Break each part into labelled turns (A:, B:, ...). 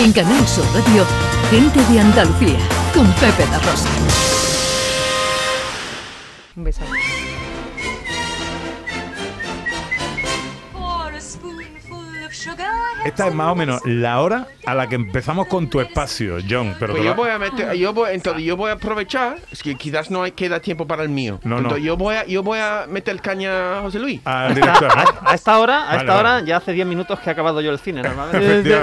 A: En Canal Sur Radio, Gente de Andalucía, con Pepe La Rosa.
B: Un beso.
C: Esta es más o menos la hora a la que empezamos con tu espacio, John. Pero
D: Pues yo voy a meter, yo voy, entonces yo voy a aprovechar, es que quizás no hay, queda tiempo para el mío.
C: No, no.
D: Entonces yo voy a, yo voy a meter caña a José Luis.
C: ¿no?
E: A esta hora, a
C: Vale,
E: esta hora ya hace 10 minutos que ha acabado yo el cine, normalmente.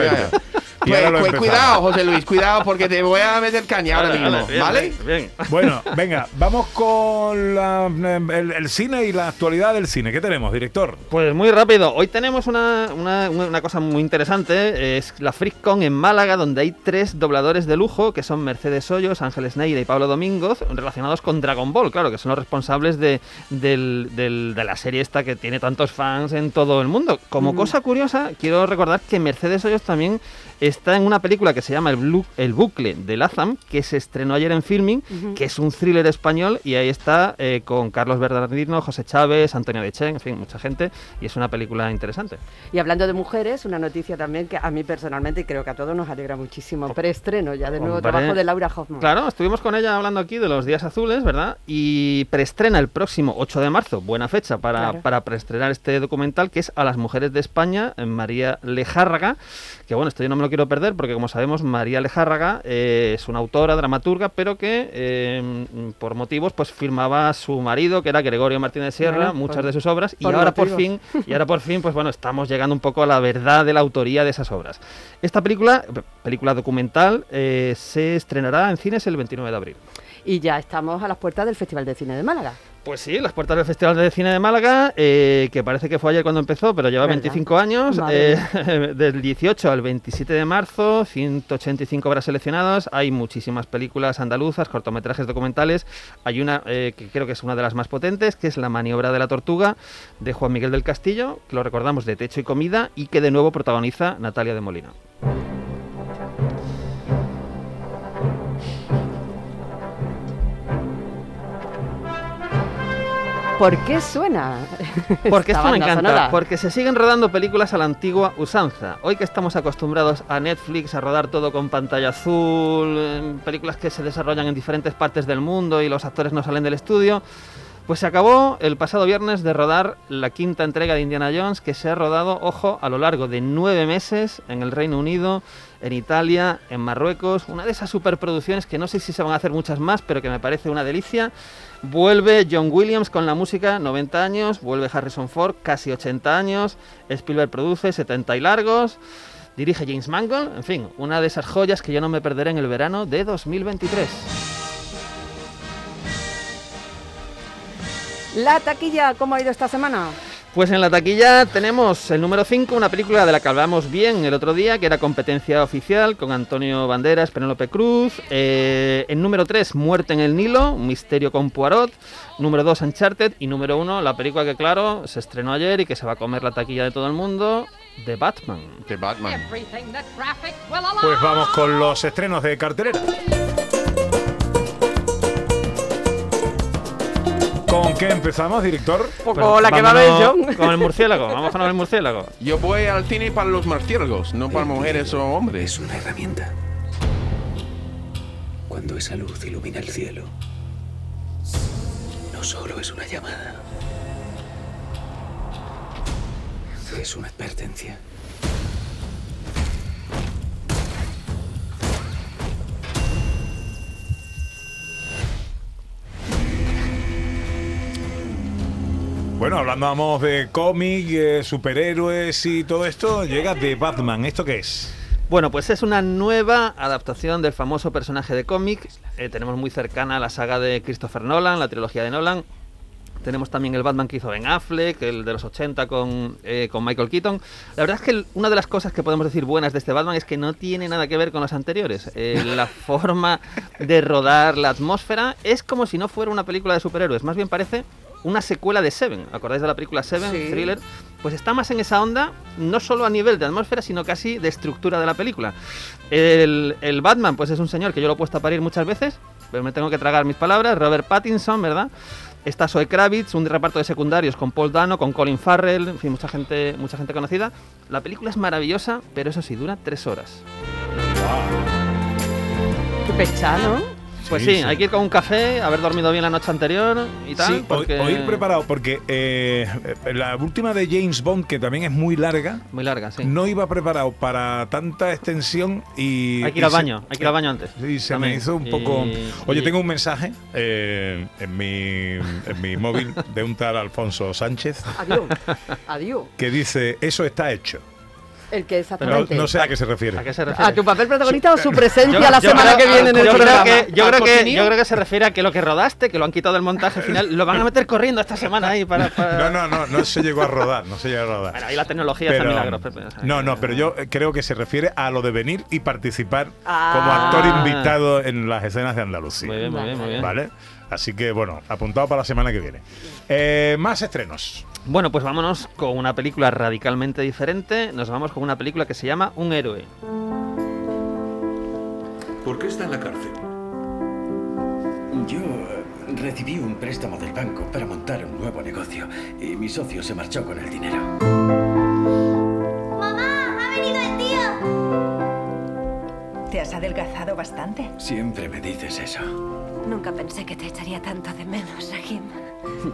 D: Pues,
C: ahora lo
D: pues,
C: empezamos.
D: cuidado, José Luis, cuidado porque te voy a meter caña ahora mismo,
E: vale, bien,
D: ¿vale?
E: bien, bien.
C: Bueno, venga, vamos con la- el, el cine y la actualidad del cine. ¿Qué tenemos, director?
E: Pues muy rápido, hoy tenemos una, una- una cosa muy interesante, es la FreakCon en Málaga, donde hay tres dobladores de lujo, que son Mercedes Hoyos, Ángeles Neira y Pablo Domínguez, relacionados con Dragon Ball, claro, que son los responsables de, del- del- de la serie esta que tiene tantos fans en todo el mundo. Como cosa curiosa, quiero recordar que Mercedes Hoyos también está en una película que se llama El, Blu- El Bucle de Lazam, que se estrenó ayer en Filming, que es un thriller español y ahí está eh, con Carlos Bernardino, José Chávez, Antonio Dechen, en fin, mucha gente y es una película interesante.
B: Y hablando de mujeres, una noticia también que a mí personalmente y creo que a todos nos alegra muchísimo. Preestreno ya de nuevo
E: Hombre.
B: trabajo de Laura Hoffman.
E: Claro, estuvimos con ella hablando aquí de los días azules, ¿verdad? Y preestrena el próximo 8 de marzo, buena fecha para,
B: Claro.
E: para preestrenar este documental que es A las mujeres de España, en María Lejárraga, que bueno, esto yo no me lo quiero perder porque como sabemos María Lejárraga eh, es una autora, dramaturga, pero que eh, por motivos pues firmaba a su marido, que era Gregorio Martínez Sierra,
B: Bueno,
E: muchas
B: por-
E: de sus obras, y ahora por fin, y ahora por fin, pues bueno, estamos llegando un poco a la verdad de la autoría de esas obras. Esta película, película documental, eh, se estrenará en cines el 29 de abril.
B: Y ya estamos a las puertas del Festival de Cine de Málaga.
E: Pues sí, las puertas del Festival de Cine de Málaga, eh, que parece que fue ayer cuando empezó, pero lleva
B: ¿Verdad?
E: 25 años, eh, del 18 al 27 de marzo, 185 obras seleccionadas, hay muchísimas películas andaluzas, cortometrajes documentales, hay una eh, que creo que es una de las más potentes, que es La maniobra de la tortuga, de Juan Miguel del Castillo, que lo recordamos de Techo y Comida, y que de nuevo protagoniza Natalia de Molina.
B: ¿Por qué suena?
E: Porque esto me
B: banda
E: encanta,
B: sonora?
E: porque se siguen rodando películas a la antigua usanza. Hoy que estamos acostumbrados a Netflix a rodar todo con pantalla azul, em, películas que se desarrollan en diferentes partes del mundo y los actores no salen del estudio, pues se acabó el pasado viernes de rodar la quinta entrega de Indiana Jones que se ha rodado, ojo, a lo largo de nueve meses en el Reino Unido, en Italia, en Marruecos, una de esas superproducciones que no sé si se van a hacer muchas más, pero que me parece una delicia. Vuelve John Williams con la música, 90 años, vuelve Harrison Ford, casi 80 años, Spielberg produce 70 y largos, dirige James Mangold, en fin, una de esas joyas que yo no me perderé en el verano de 2023.
B: La taquilla, ¿cómo ha ido esta semana?
E: Pues en la taquilla tenemos el número 5, una película de la que hablamos bien el otro día, que era competencia oficial con Antonio Banderas, Penélope Cruz. Eh, en número 3, Muerte en el Nilo, un misterio con Poirot. Número 2, Uncharted. Y número 1, la película que, claro, se estrenó ayer y que se va a comer la taquilla de todo el mundo, The Batman.
D: De Batman.
C: Pues vamos con los estrenos de cartelera. ¿Con qué empezamos, director?
E: Pues
B: la que va a ver John.
E: Con el murciélago, vamos con el murciélago.
D: Yo voy al cine para los marciéragos, no para mujeres o hombres.
F: Es una herramienta. Cuando esa luz ilumina el cielo, no solo es una llamada, es una advertencia.
C: Bueno, hablábamos de cómic, eh, superhéroes y todo esto, llega de Batman. ¿Esto qué es?
E: Bueno, pues es una nueva adaptación del famoso personaje de cómic. Eh, tenemos muy cercana la saga de Christopher Nolan, la trilogía de Nolan. Tenemos también el Batman que hizo Ben Affleck, el de los 80 con, eh, con Michael Keaton. La verdad es que el- una de las cosas que podemos decir buenas de este Batman es que no tiene nada que ver con las anteriores. Eh, la forma de rodar, la atmósfera, es como si no fuera una película de superhéroes. Más bien parece una secuela de Seven. ¿Acordáis de la película Seven,
B: Sí.
E: thriller? Pues está más en esa onda, no solo a nivel de atmósfera, sino casi de estructura de la película. El, el Batman, pues es un señor que yo lo he puesto a parir muchas veces, pero me tengo que tragar mis palabras. Robert Pattinson, ¿verdad? Está Zoe Kravitz, un reparto de secundarios con Paul Dano, con Colin Farrell, en fin, mucha gente, mucha gente conocida. La película es maravillosa, pero eso sí, dura tres horas.
B: Qué pecha, ¿no?
E: Pues
C: Sí,
E: sí,
C: sí.
E: hay que ir con un café, haber dormido bien la noche anterior y tal.
C: Sí, o-
E: porque...
C: o, ir preparado, porque eh, la última de James Bond, que también es muy larga,
E: Muy larga, sí.
C: no iba preparado para tanta extensión y...
E: hay que ir al
C: se-
E: baño, hay que ir al baño antes.
C: Sí, se
E: También.
C: me hizo un
E: Y-
C: poco... Oye,
E: y-
C: tengo un mensaje eh, en, mi, en mi móvil de un tal Alfonso Sánchez
B: Adiós. Adiós.
C: que dice, eso está hecho.
B: El que
C: No,
B: exactamente.
C: no sé a qué se refiere.
E: ¿A qué se refiere?
B: ¿A tu papel protagonista o su presencia
E: Yo-
B: la
E: yo
B: semana
E: creo-
B: que viene en el
E: yo creo
B: programa?
E: que, yo,
D: ¿Al
E: creo que, yo creo que se refiere a que lo que rodaste, que lo han quitado del montaje final, lo van a meter corriendo esta semana ahí para...
C: No,
E: para-
C: no, no, no se llegó a rodar, no se llegó a rodar.
E: Bueno, ahí la tecnología hace milagros, Pepe.
C: no, no, pero yo creo que se refiere a lo de venir y participar
B: Ah.
C: como actor invitado en las escenas de Andalucía.
E: Muy bien, muy bien, muy bien.
C: ¿Vale? Así que bueno, apuntado para la semana que viene. Eh, más estrenos.
E: Bueno, pues vámonos con una película radicalmente diferente. Nos vamos con una película que se llama Un héroe.
F: ¿Por qué está en la cárcel? Yo eh, recibí un préstamo del banco para montar un nuevo negocio y mi socio se marchó con el dinero.
G: ¡Mamá! ¡Ha venido el tío!
H: ¿Te has adelgazado bastante?
F: Siempre me dices eso.
G: Nunca pensé que te echaría tanto de menos, Rahim.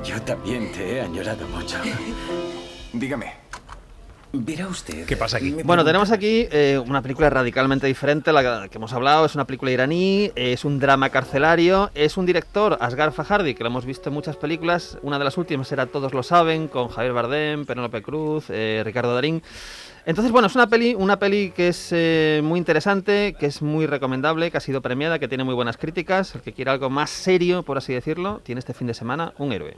F: Yo también te he añorado mucho.
I: Dígame.
F: Verá usted.
C: ¿Qué pasa aquí?
E: Bueno,
F: pregunta-
E: tenemos aquí eh, una película radicalmente diferente, la que hemos hablado, es una película iraní, es un drama carcelario, es un director, Asghar Fajardi, que lo hemos visto en muchas películas, una de las últimas era Todos lo saben, con Javier Bardem, Penélope Cruz, eh, Ricardo Darín. Entonces, bueno, es una peli, una peli que es eh, muy interesante, que es muy recomendable, que ha sido premiada, que tiene muy buenas críticas. El que quiera algo más serio, por así decirlo, tiene este fin de semana un héroe.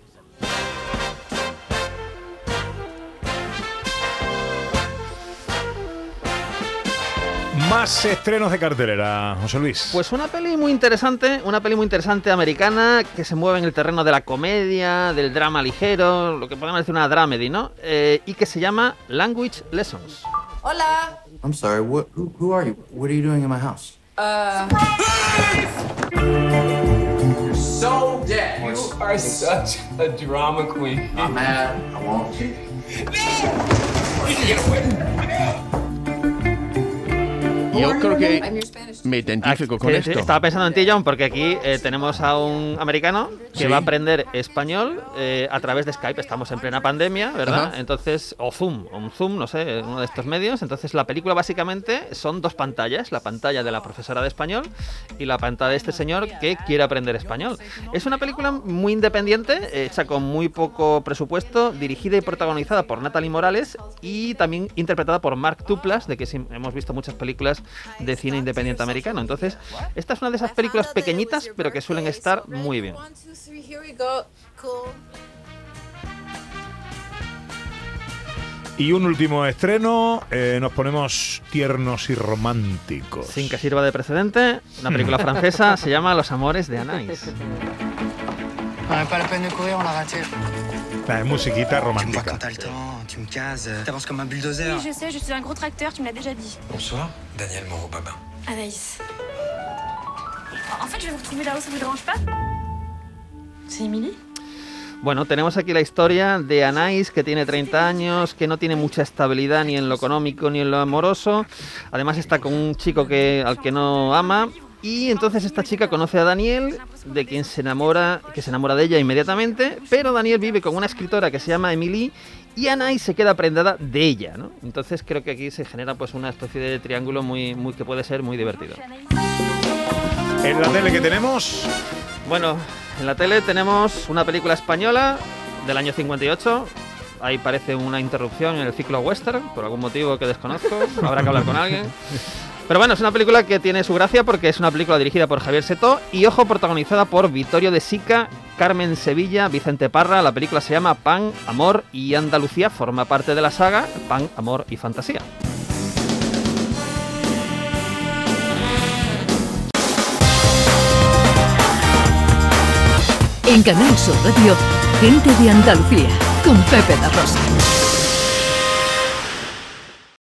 C: Más estrenos de cartelera, José Luis.
E: Pues una peli muy interesante, una peli muy interesante americana que se mueve en el terreno de la comedia, del drama ligero, lo que podemos decir una dramedy, ¿no? Eh, y que se llama Language Lessons.
G: Hola.
I: I'm sorry, what, who, who are you? What are you doing in my house?
J: So dead. You are such a drama queen.
I: I'm mad. I won't.
D: Yo creo que me identifico con esto.
E: estaba pensando en ti, John, porque aquí eh, tenemos a un americano que
D: Sí.
E: va a aprender español eh, a través de Skype. Estamos en plena pandemia, ¿verdad?
D: Ajá.
E: Entonces, o Zoom, o un Zoom, no sé, uno de estos medios. Entonces, la película básicamente son dos pantallas: la pantalla de la profesora de español y la pantalla de este señor que quiere aprender español. Es una película muy independiente, hecha con muy poco presupuesto, dirigida y protagonizada por Natalie Morales y también interpretada por Mark Tuplas, de que sí hemos visto muchas películas de cine independiente americano. Entonces, esta es una de esas películas pequeñitas, pero que suelen estar muy bien.
C: Y un último estreno, eh, nos ponemos tiernos y románticos.
E: Sin que sirva de precedente, una película francesa se llama Los amores de Anais.
I: La
C: musiquita
I: Tu me vois
C: romántica.
I: tu me cases, t'avances comme un bulldozer.
G: Oui, je sais, je suis un gros tracteur, tu me l'as déjà dit.
F: Bonsoir, Daniel Moreau-Babin.
G: Anaïs. En fait, je vais vous retrouver là-haut, ça vous dérange pas C'est Émilie
E: Bueno, tenemos aquí la historia de Anais, que tiene 30 años, que no tiene mucha estabilidad ni en lo económico ni en lo amoroso. Además está con un chico que, al que no ama. Y entonces esta chica conoce a Daniel, de quien se enamora, que se enamora de ella inmediatamente, pero Daniel vive con una escritora que se llama Emily y Anais se queda prendada de ella, ¿no? Entonces creo que aquí se genera pues una especie de triángulo muy, muy que puede ser muy divertido.
C: En la tele que tenemos,
E: Bueno, en la tele tenemos una película española del año 58. Ahí parece una interrupción en el ciclo western, por algún motivo que desconozco. Habrá que hablar con alguien. Pero bueno, es una película que tiene su gracia porque es una película dirigida por Javier Setó y, ojo, protagonizada por Vittorio de Sica, Carmen Sevilla, Vicente Parra. La película se llama Pan, Amor y Andalucía. Forma parte de la saga Pan, Amor y Fantasía.
A: En Canal Sur Radio, gente de Andalucía, con Pepe da Rosa.